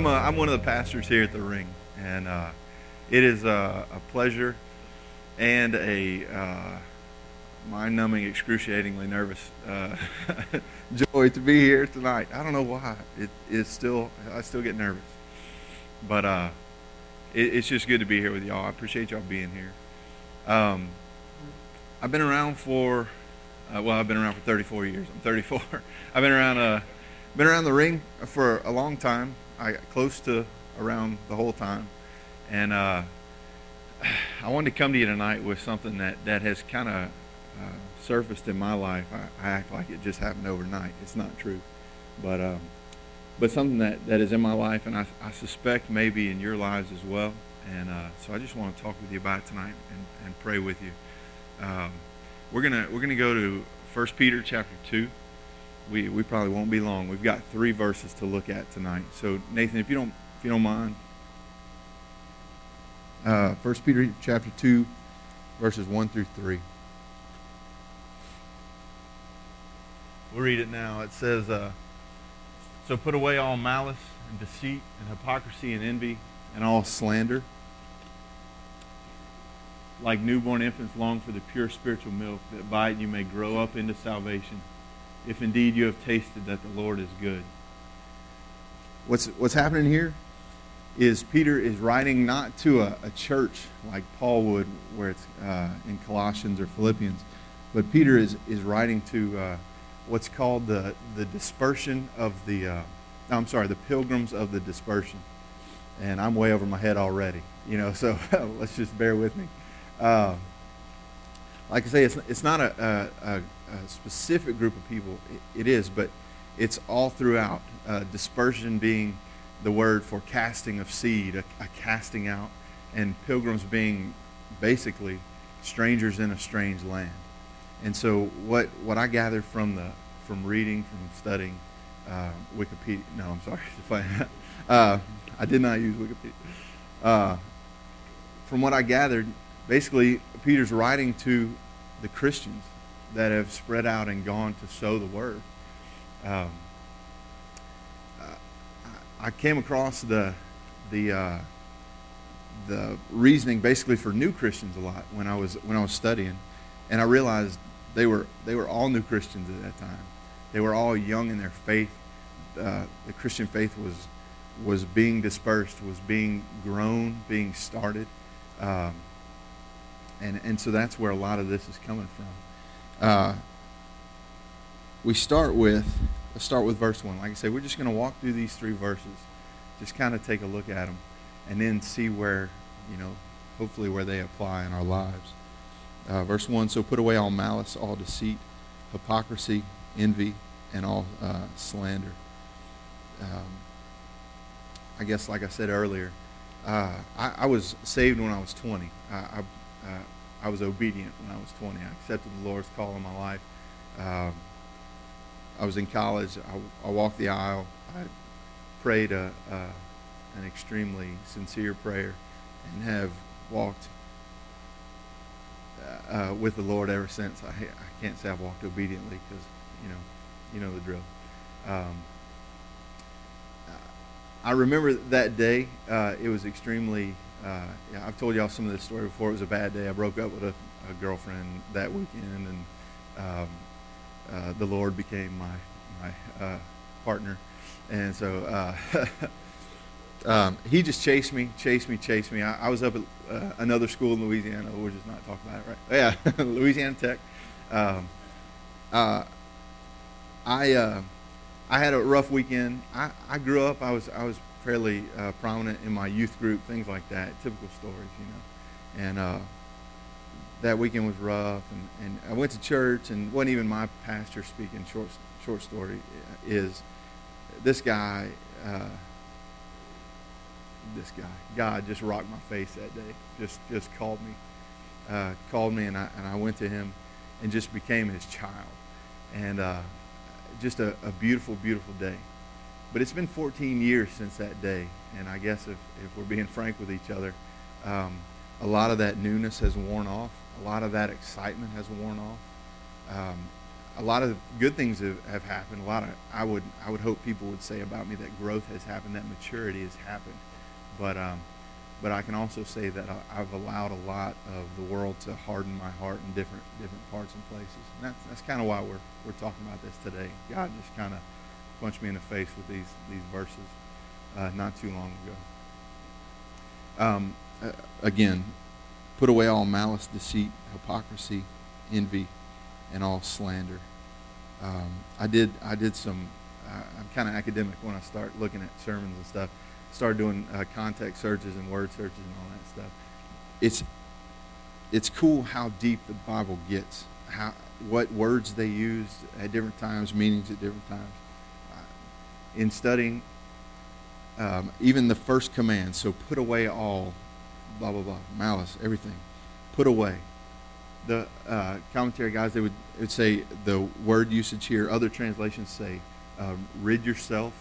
I'm, a, I'm one of the pastors here at the Ring, and uh, it is a, a pleasure and a uh, mind-numbing, excruciatingly nervous uh, joy to be here tonight. I don't know why. It is still I still get nervous, but uh, it, it's just good to be here with y'all. I appreciate y'all being here. Um, I've been around for uh, well, I've been around for 34 years. I'm 34. I've been around uh, been around the ring for a long time. I close to around the whole time, and uh, I wanted to come to you tonight with something that that has kind of uh, surfaced in my life. I, I, act like it just happened overnight. It's not true, but um, but something that, that is in my life, and I, I suspect maybe in your lives as well. And uh, so I just want to talk with you about tonight and, and pray with you. Um, we're gonna we're gonna go to 1 Peter chapter two we, we probably won't be long. We've got three verses to look at tonight. So Nathan, if you don't if you don't mind, uh, 1 Peter chapter two, verses one through three. We'll read it now. It says, uh, "So put away all malice and deceit and hypocrisy and envy and all slander." Like newborn infants long for the pure spiritual milk, that by it you may grow up into salvation if indeed you have tasted that the Lord is good. What's, what's happening here is Peter is writing not to a, a church like Paul would, where it's uh, in Colossians or Philippians, but Peter is, is writing to uh, what's called the, the dispersion of the, uh, I'm sorry, the pilgrims of the dispersion. And I'm way over my head already, you know, so let's just bear with me. Uh, like I say, it's, it's not a, a, a specific group of people. it, it is, but it's all throughout. Uh, dispersion being the word for casting of seed, a, a, casting out, and pilgrims being basically strangers in a strange land. And so, what what I gathered from the from reading, from studying uh, Wikipedia. No, I'm sorry. uh, I did not use Wikipedia. Uh, from what I gathered, basically, Peter's writing to the Christians that have spread out and gone to sow the word. Um, I came across the the uh, the reasoning basically for new Christians a lot when I was when I was studying, and I realized they were they were all new Christians at that time. They were all young in their faith. Uh, the Christian faith was was being dispersed, was being grown, being started, um, and and so that's where a lot of this is coming from. Uh, we start with let's start with verse one. Like I said, we're just going to walk through these three verses, just kind of take a look at them, and then see where you know, hopefully where they apply in our lives. Uh, verse one. So put away all malice, all deceit, hypocrisy, envy, and all uh, slander. Um, I guess, like I said earlier, uh, I, I, was saved when I was 20. I, I uh, I was obedient when I was 20. I accepted the Lord's call in my life. Um, I was in college. I, walked the aisle. I prayed a, an extremely sincere prayer and have walked uh, uh, with the Lord ever since. I, I can't say I've walked obediently because, you know, you know the drill. Um, I remember that day. Uh, it was extremely uh, I've told y'all some of this story before. It was a bad day. I broke up with a, a girlfriend that weekend, and um, uh, the Lord became my my uh, partner, and so uh, um, he just chased me, chased me, chased me. I, I was up at uh, another school in Louisiana. We'll just not talk about it, right? Yeah, Louisiana Tech. Um, uh, I I had a rough weekend. I, I grew up. I was I was fairly uh, prominent in my youth group, things like that. Typical stories, you know. And uh, that weekend was rough, and, and I went to church, and wasn't even my pastor speaking. Short short story is this guy. Uh, this guy, God, just rocked my face that day. Just just called me, uh, called me, and I and I went to him, and just became his child. And uh, just a, a beautiful, beautiful day. But it's been 14 years since that day, and I guess if, if we're being frank with each other, um, a lot of that newness has worn off. A lot of that excitement has worn off. Um, a lot of good things have, have, happened. A lot of I would I would hope people would say about me that growth has happened, that maturity has happened. But um, but I can also say that I've allowed a lot of the world to harden my heart in different different parts and places. And that's that's kind of why we're we're talking about this today. God just kind of punched me in the face with these these verses uh, not too long ago. Um, uh, again, put away all malice, deceit, hypocrisy, envy, and all slander. Um, I did I did some. Uh, I'm kind of academic when I start looking at sermons and stuff. Start doing uh, context searches and word searches and all that stuff. It's it's cool how deep the Bible gets. How what words they use at different times, meanings at different times. Uh, in studying, um, even the first command. So put away all, blah blah blah, malice, everything. Put away the uh, commentary guys, they would, would say the word usage here. Other translations say uh, rid yourself.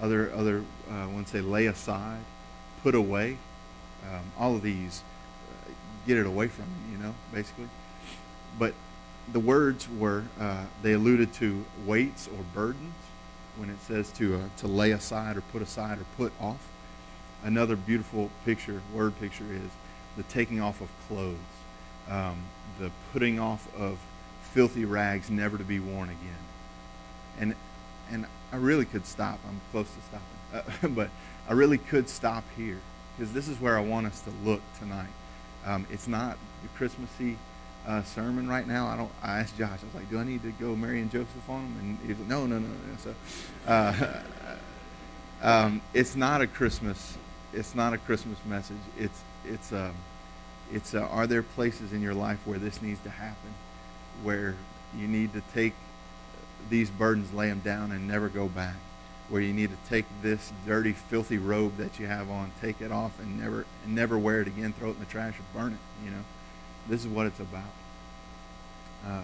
Other other uh, ones say lay aside, put away. Um, all of these, uh, get it away from you. You know, basically. But the words were uh, they alluded to weights or burdens when it says to uh, to lay aside or put aside or put off. Another beautiful picture, word picture is the taking off of clothes. Um, the putting off of filthy rags never to be worn again. And and I really could stop. I'm close to stopping, uh, but I really could stop here because this is where I want us to look tonight. Um, it's not the Christmassy uh, sermon right now. I don't. I asked Josh. I was like, "Do I need to go Mary and Joseph on them?" And he's like, "No, no, no." no. So, uh, um, it's not a Christmas. It's not a Christmas message. It's it's. Um, it's uh, are there places in your life where this needs to happen, where you need to take these burdens, lay them down, and never go back. Where you need to take this dirty, filthy robe that you have on, take it off, and never and never wear it again. Throw it in the trash or burn it. You know, this is what it's about. Uh,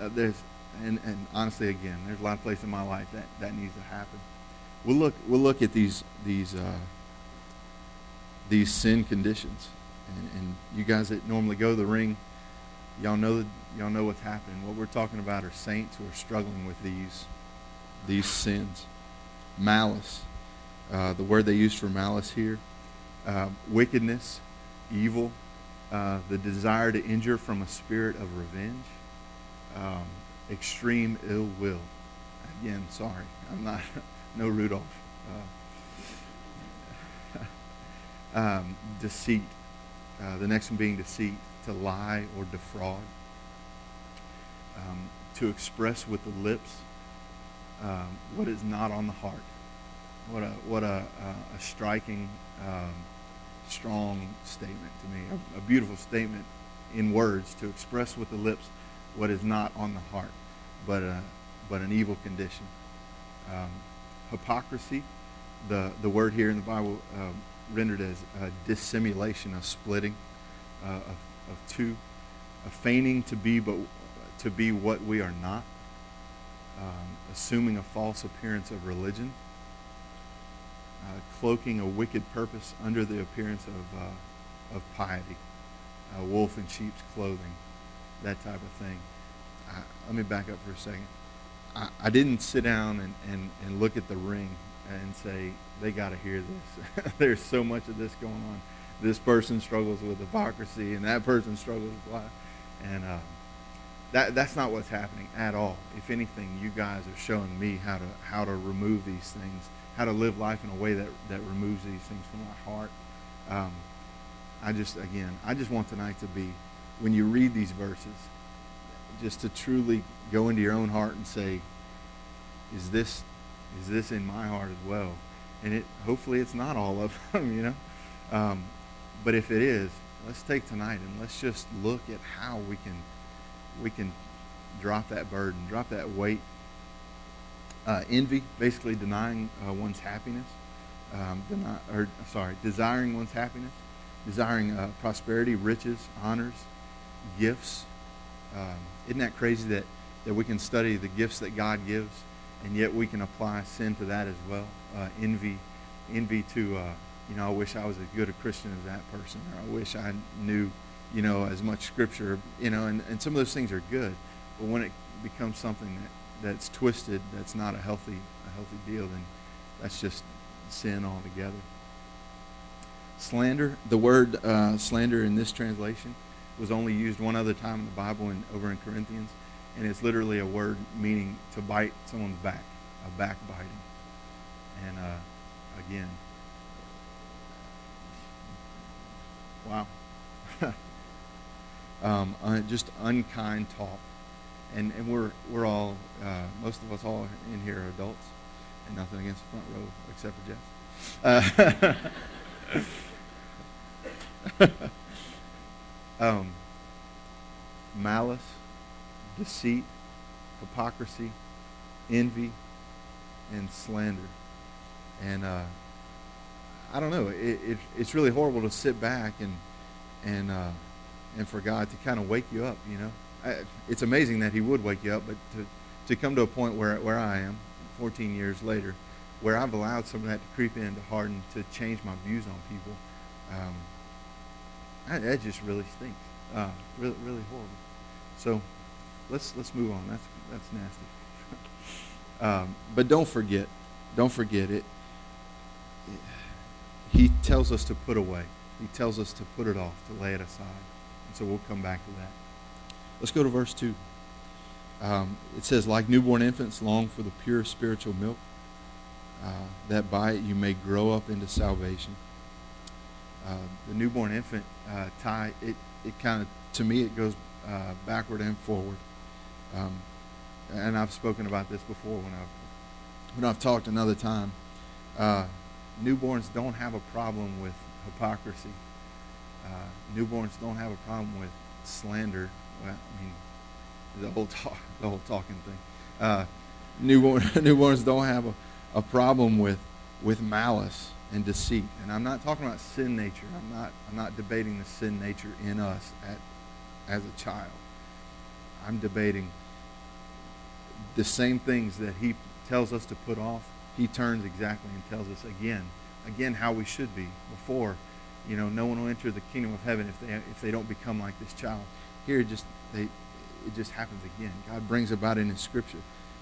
uh, there's and, and honestly, again, there's a lot of places in my life that that needs to happen. We'll look we'll look at these these uh, these sin conditions and, and you guys that normally go to the ring, y'all know y'all know what's happening. What we're talking about are saints who are struggling with these these sins, malice. Uh, the word they use for malice here, uh, wickedness, evil, uh, the desire to injure from a spirit of revenge, um, extreme ill will. Again, sorry, I'm not no Rudolph. Uh, um, deceit, uh, the next one being deceit, to lie or defraud. Um, to express with the lips um, what is not on the heart. What a what a, a, a striking, um, strong statement to me. A, a, beautiful statement in words to express with the lips what is not on the heart, but a, but an evil condition. Um, hypocrisy. The the word here in the Bible um, rendered as a dissimulation, a splitting uh, of, two, feigning to be but to be what we are not, um, assuming a false appearance of religion, uh, cloaking a wicked purpose under the appearance of, uh, of piety, a wolf in sheep's clothing, that type of thing. I, let me back up for a second. I, I didn't sit down and, and, and look at the ring and say, they got to hear this. There's so much of this going on. This person struggles with hypocrisy, and that person struggles with life. And uh, that, that's not what's happening at all. If anything, you guys are showing me how to, how to remove these things, how to live life in a way that, that removes these things from my heart. Um, I just, again, I just want tonight to be, when you read these verses, just to truly go into your own heart and say, is this is this in my heart as well? And it hopefully it's not all of them, you know. Um, but if it is, let's take tonight and let's just look at how we can we can drop that burden, drop that weight. Uh, envy, basically denying uh, one's happiness, um, deny, or sorry, desiring one's happiness, desiring uh, prosperity, riches, honors, gifts. Um, isn't that crazy that that we can study the gifts that God gives, and yet we can apply sin to that as well. Uh, envy, envy to, uh, you know, I wish I was as good a Christian as that person, or I wish I knew, you know, as much Scripture, you know, and, and some of those things are good, but when it becomes something that, that's twisted, that's not a healthy, a healthy deal, then that's just sin altogether. Slander, the word uh, slander in this translation was only used one other time in the Bible and over in Corinthians, and it's literally a word meaning to bite someone's back, a backbiting. And uh, again, wow, um, uh, just unkind talk, and and we're we're all uh, most of us all in here are adults, and nothing against the front row except for Jess. Uh, um, malice, deceit, hypocrisy, envy, and slander. And uh, I don't know. It, it, it's really horrible to sit back and and uh, and for God to kind of wake you up. You know, I, it's amazing that He would wake you up, but to to come to a point where where I am, 14 years later, where I've allowed some of that to creep in to harden to change my views on people. Um, that just really stinks. Uh, really, really horrible. So let's let's move on. That's that's nasty. um, but don't forget, don't forget it. He tells us to put away. He tells us to put it off, to lay it aside. And so we'll come back to that. Let's go to verse two. Um, it says, "Like newborn infants, long for the pure spiritual milk, uh, that by it you may grow up into salvation." Uh, the newborn infant uh, tie, it, it kind of, to me, it goes uh, backward and forward. Um, and I've spoken about this before when I've, when I've talked another time. Uh, newborns don't have a problem with hypocrisy. Uh, newborns don't have a problem with slander. Well, I mean, the whole talk, the whole talking thing. newborn, newborns don't have a, a problem with, with malice and deceit. And I'm not talking about sin nature. I'm not, I'm not debating the sin nature in us at, as a child. I'm debating the same things that he tells us to put off. He turns exactly and tells us again, again how we should be before. You know, no one will enter the kingdom of heaven if they if they don't become like this child. Here, just they, it just happens again. God brings about it in Scripture.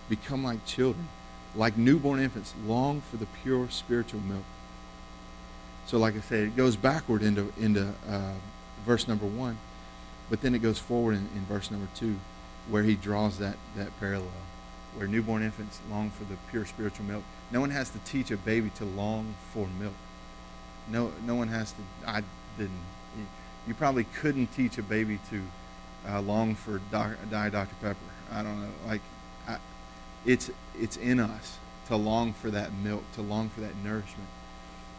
Become like children, like newborn infants. Long for the pure spiritual milk so, like I said, it goes backward into into uh, verse number one, but then it goes forward in, in verse number two, where he draws that that parallel, where newborn infants long for the pure spiritual milk. No one has to teach a baby to long for milk. No, no one has to. I didn't. You probably couldn't teach a baby to uh, long for doc, Diet Dr Pepper. I don't know. Like, I, it's it's in us to long for that milk, to long for that nourishment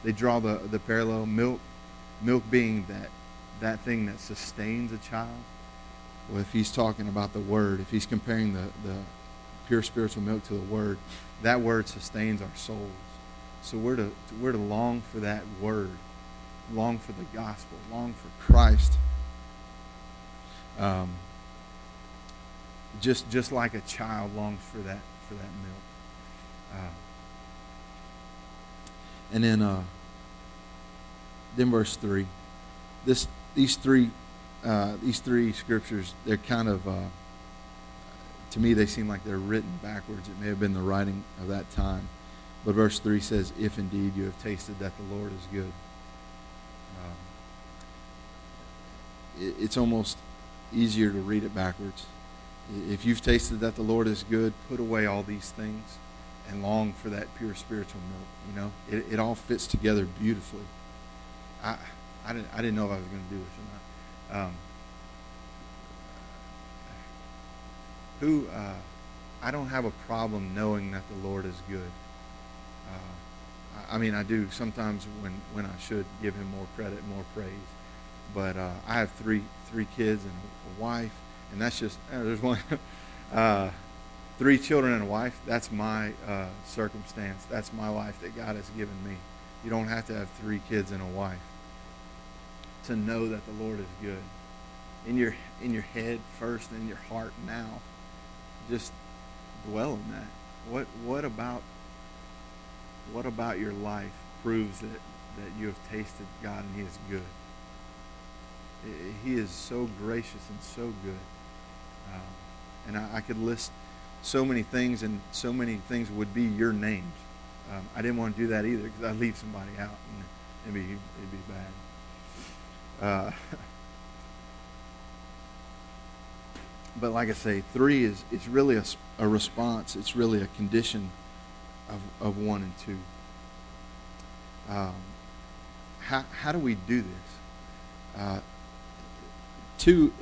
they draw the, the parallel milk, milk being that, that thing that sustains a child. Well, if he's talking about the word, if he's comparing the, the pure spiritual milk to the word, that word sustains our souls. So we're to, we're to long for that word, long for the gospel, long for Christ. Um, just, just like a child longs for that, for that milk. Uh, and then, uh, then verse three. This, these three, uh, these three scriptures, they're kind of, uh, to me, they seem like they're written backwards. It may have been the writing of that time, but verse three says, "If indeed you have tasted that the Lord is good." Um, it, it's almost easier to read it backwards. If you've tasted that the Lord is good, put away all these things and long for that pure spiritual milk. You know, it, it all fits together beautifully. I, I didn't, I didn't know if I was going to do this or not. Um, who, uh, I don't have a problem knowing that the Lord is good. Uh, I, mean, I do sometimes when, when I should give him more credit, more praise. But uh, I have three three kids and a wife, and that's just uh, there's one. Uh, three children and a wife, that's my uh, circumstance. That's my life that God has given me. You don't have to have three kids and a wife to know that the Lord is good. In your in your head first, and in your heart now. Just dwell in that. What what about what about your life proves that that you have tasted God and He is good? He is so gracious and so good. Um, and I, I, could list so many things, and so many things would be your names. Um, I didn't want to do that either because I'd leave somebody out, and it'd be, it'd be bad. Uh, but like I say, three is it's really a, a response. It's really a condition of, of one and two. Um, how, how do we do this? Uh, two,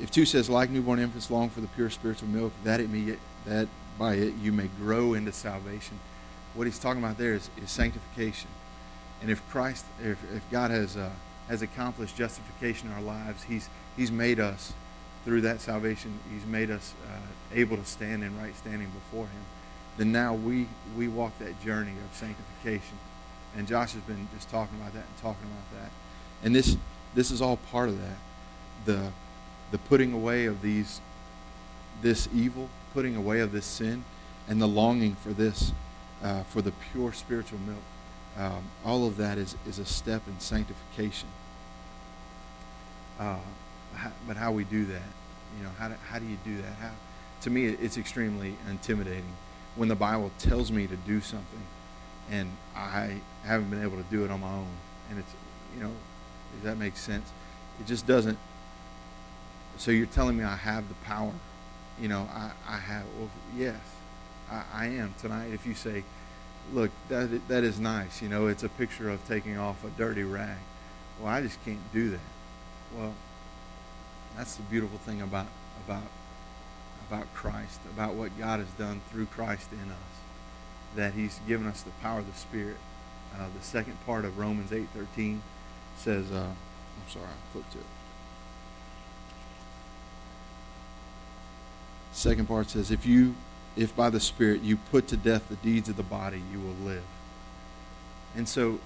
if two says, like newborn infants long for the pure spiritual milk, that it may, that by it you may grow into salvation. What he's talking about there is, is sanctification. And if Christ, if, if God has uh, has accomplished justification in our lives, He's He's made us through that salvation. He's made us uh, able to stand in right standing before Him. Then now we we walk that journey of sanctification. And Josh has been just talking about that and talking about that. And this this is all part of that. The the putting away of these this evil, putting away of this sin, and the longing for this, uh, for the pure spiritual milk. Um, all of that is, is a step in sanctification. Uh, but how we do that, you know, how do, how do you do that? How, to me, it's extremely intimidating when the Bible tells me to do something and I haven't been able to do it on my own. And it's, you know, does that make sense? It just doesn't. So you're telling me I have the power. You know, I, I have, well, yes, I, I am tonight. If you say, look, that, that is nice. You know, it's a picture of taking off a dirty rag. Well, I just can't do that. Well, that's the beautiful thing about, about, about Christ, about what God has done through Christ in us that he's given us the power of the Spirit. Uh, the second part of Romans 8.13 says, uh, I'm sorry, I flipped it. Second part says, if you, if by the Spirit you put to death the deeds of the body, you will live. And so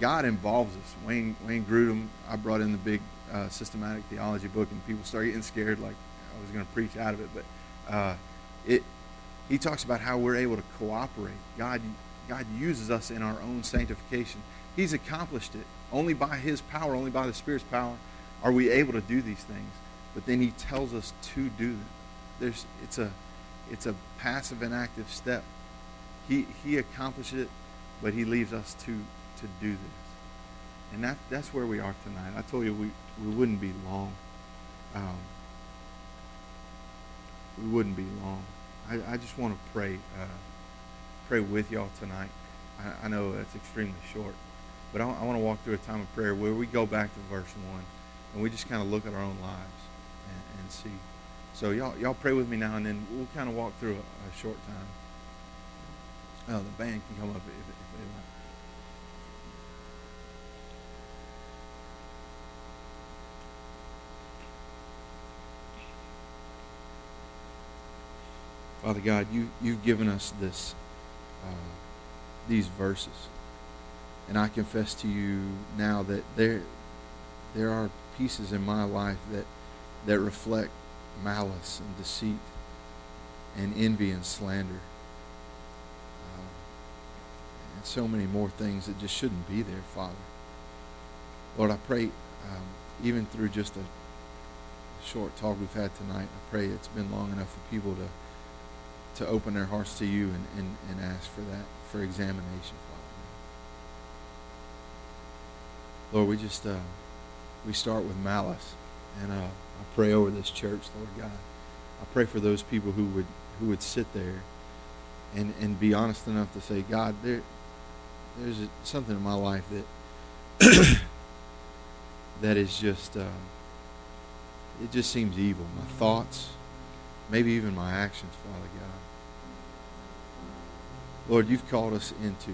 God involves us. Wayne, Wayne Grudem, I brought in the big uh, systematic theology book, and people start getting scared like I was going to preach out of it. But uh, it, he talks about how we're able to cooperate. God, God uses us in our own sanctification. He's accomplished it. Only by His power, only by the Spirit's power, are we able to do these things. But then He tells us to do them. There's, it's, a, it's a passive and active step. He, he accomplished it, but He leaves us to, to do this. And that, that's where we are tonight. I told you we, we wouldn't be long. Um, we wouldn't be long. I, I just want to pray, uh, pray with y'all tonight. I, I know it's extremely short, but I, I want to walk through a time of prayer where we go back to verse one and we just kind of look at our own lives and, and see. So y'all, y'all pray with me now, and then we'll kind of walk through a, a short time. Oh, the band can come up if, if they want. Father God, you, you've given us this, uh, these verses. And I confess to you now that there, there are pieces in my life that, that reflect malice and deceit and envy and slander. Uh, and so many more things that just shouldn't be there, Father. Lord, I pray, um, even through just a short talk we've had tonight, I pray it's been long enough for people to to open their hearts to you and, and, and ask for that, for examination, Father. Lord, we just, uh, we start with malice. And uh, I pray over this church, Lord God. I pray for those people who would, who would sit there and, and be honest enough to say, God, there, there's something in my life that that is just, uh, it just seems evil. My thoughts, maybe even my actions, Father God. Lord, you've called us into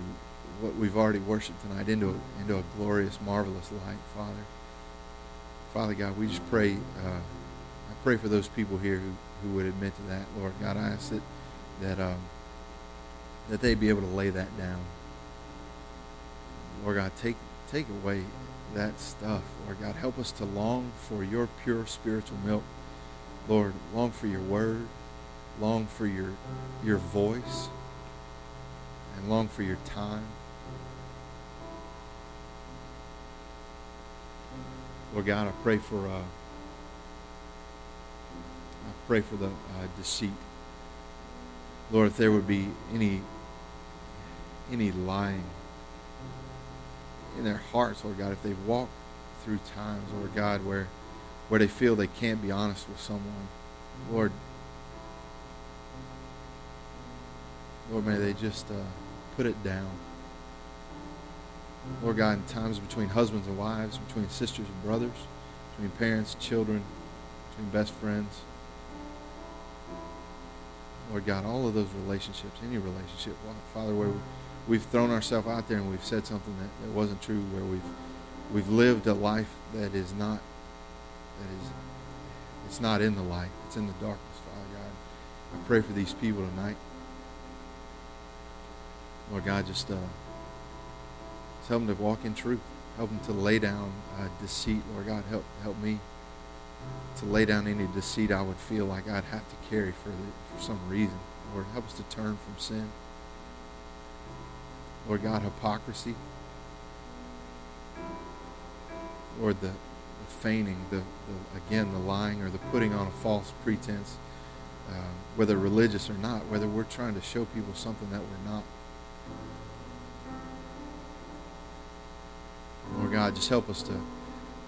what we've already worshiped tonight, into a, into a glorious, marvelous light, Father. Father God, we just pray. Uh, I pray for those people here who, who would admit to that, Lord God. I ask that that um, that they be able to lay that down. Lord God, take take away that stuff. Lord God, help us to long for your pure spiritual milk. Lord, long for your word. long for your, your voice and long for your time. Lord God, I pray for uh, I pray for the uh, deceit. Lord, if there would be any any lying in their hearts, Lord God, if they've walked through times, Lord God, where where they feel they can't be honest with someone, Lord, Lord, may they just uh, put it down. Lord God, in times between husbands and wives, between sisters and brothers, between parents, children, between best friends. Lord God, all of those relationships, any relationship, Father, where we've thrown ourselves out there and we've said something that, that wasn't true, where we've we've lived a life that is not that is it's not in the light, it's in the darkness, Father God. I pray for these people tonight. Lord God, just uh, help them to walk in truth. Help them to lay down uh, deceit. Lord God, help help me to lay down any deceit I would feel like I'd have to carry for, the, for some reason. Lord, help us to turn from sin. Lord God, hypocrisy. Lord, the, the feigning, the, the, again, the lying or the putting on a false pretense, uh, whether religious or not, whether we're trying to show people something that we're not. God, just help us to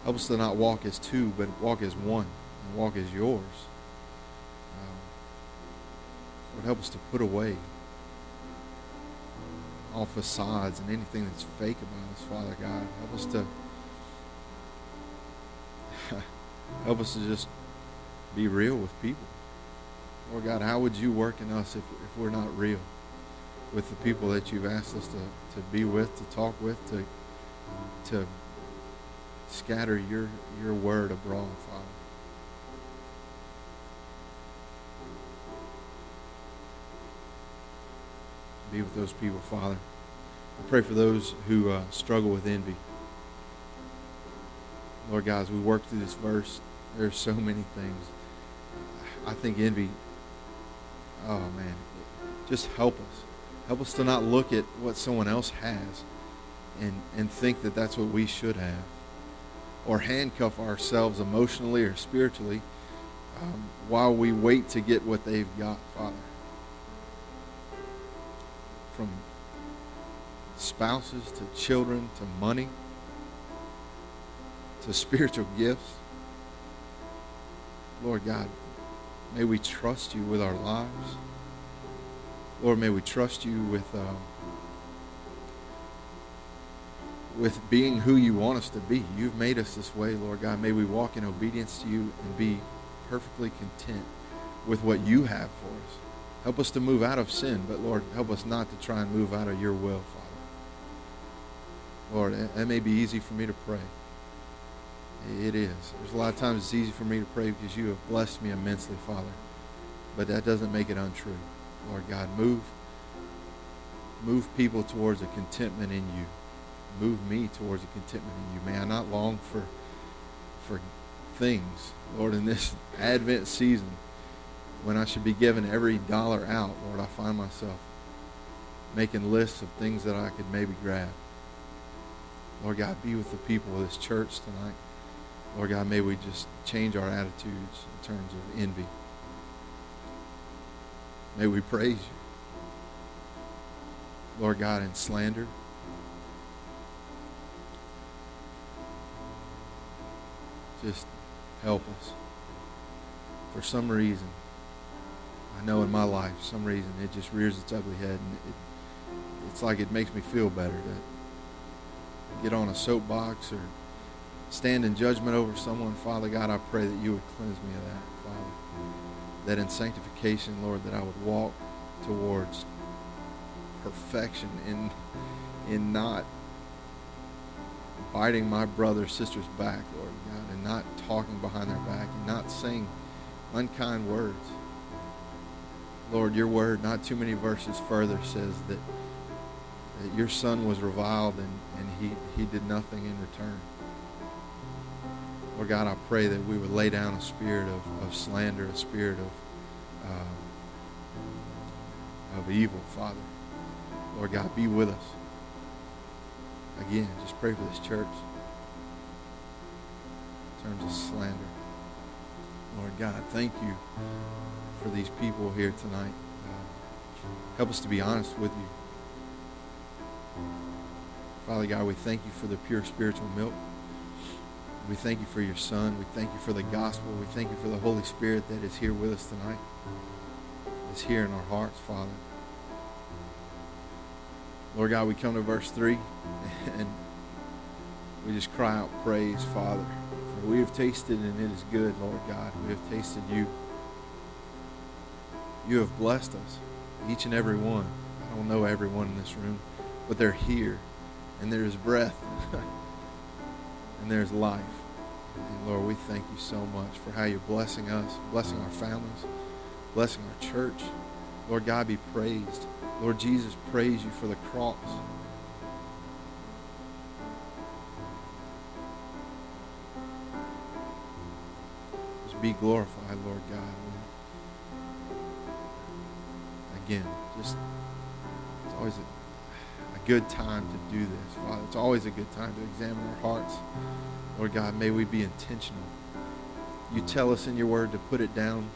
help us to not walk as two, but walk as one and walk as yours. Um, Lord, help us to put away all facades and anything that's fake about us, Father God. Help us to help us to just be real with people. Lord God, how would you work in us if, if we're not real with the people that you've asked us to, to be with, to talk with, to to scatter your, your word abroad, Father. Be with those people, Father. I pray for those who uh, struggle with envy. Lord as we work through this verse, there are so many things. I think envy, oh man, just help us. Help us to not look at what someone else has and, and think that that's what we should have or handcuff ourselves emotionally or spiritually um, while we wait to get what they've got, Father. From spouses to children to money to spiritual gifts. Lord God, may we trust you with our lives. Lord, may we trust you with. Uh, with being who you want us to be. You've made us this way, Lord God. May we walk in obedience to you and be perfectly content with what you have for us. Help us to move out of sin, but Lord, help us not to try and move out of your will, Father. Lord, that may be easy for me to pray. It is. There's a lot of times it's easy for me to pray because you have blessed me immensely, Father. But that doesn't make it untrue. Lord God, move move people towards a contentment in you move me towards a contentment in you. May I not long for for things, Lord, in this Advent season when I should be giving every dollar out, Lord, I find myself making lists of things that I could maybe grab. Lord God, be with the people of this church tonight. Lord God, may we just change our attitudes in terms of envy. May we praise you. Lord God, in slander. Just help us. For some reason, I know in my life, some reason it just rears its ugly head, and it, it's like it makes me feel better to get on a soapbox or stand in judgment over someone. Father God, I pray that you would cleanse me of that, Father. That in sanctification, Lord, that I would walk towards perfection in in not biting my brother sister's back, Lord God, and not talking behind their back and not saying unkind words. Lord, your word, not too many verses further, says that, that your son was reviled and, and he, he did nothing in return. Lord God, I pray that we would lay down a spirit of, of slander, a spirit of uh, of evil, Father. Lord God, be with us. Again, just pray for this church in terms of slander. Lord God, thank you for these people here tonight. Uh, help us to be honest with you. Father God, we thank you for the pure spiritual milk. We thank you for your Son. We thank you for the gospel. We thank you for the Holy Spirit that is here with us tonight, is here in our hearts, Father. Lord God, we come to verse 3 and we just cry out praise, Father. For we have tasted and it is good, Lord God. We have tasted you. You have blessed us, each and every one. I don't know everyone in this room, but they're here and there is breath and there's life. And Lord, we thank you so much for how you're blessing us, blessing our families, blessing our church. Lord God, be praised. Lord Jesus, praise you for the cross. Just be glorified, Lord God. Again, just it's always a good time to do this, Father. It's always a good time to examine our hearts. Lord God, may we be intentional. You tell us in your word to put it down.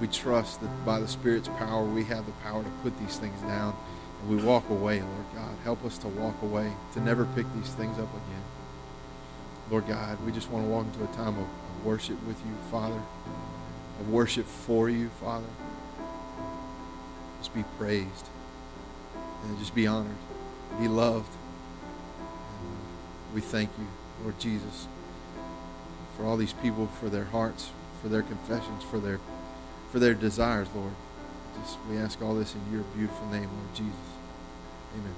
We trust that by the Spirit's power, we have the power to put these things down. And we walk away, Lord God. Help us to walk away, to never pick these things up again. Lord God, we just want to walk into a time of worship with you, Father, of worship for you, Father. Just be praised and just be honored be loved. And we thank you, Lord Jesus, for all these people, for their hearts, for their confessions, for their for their desires, Lord. Just we ask all this in your beautiful name, Lord Jesus. Amen.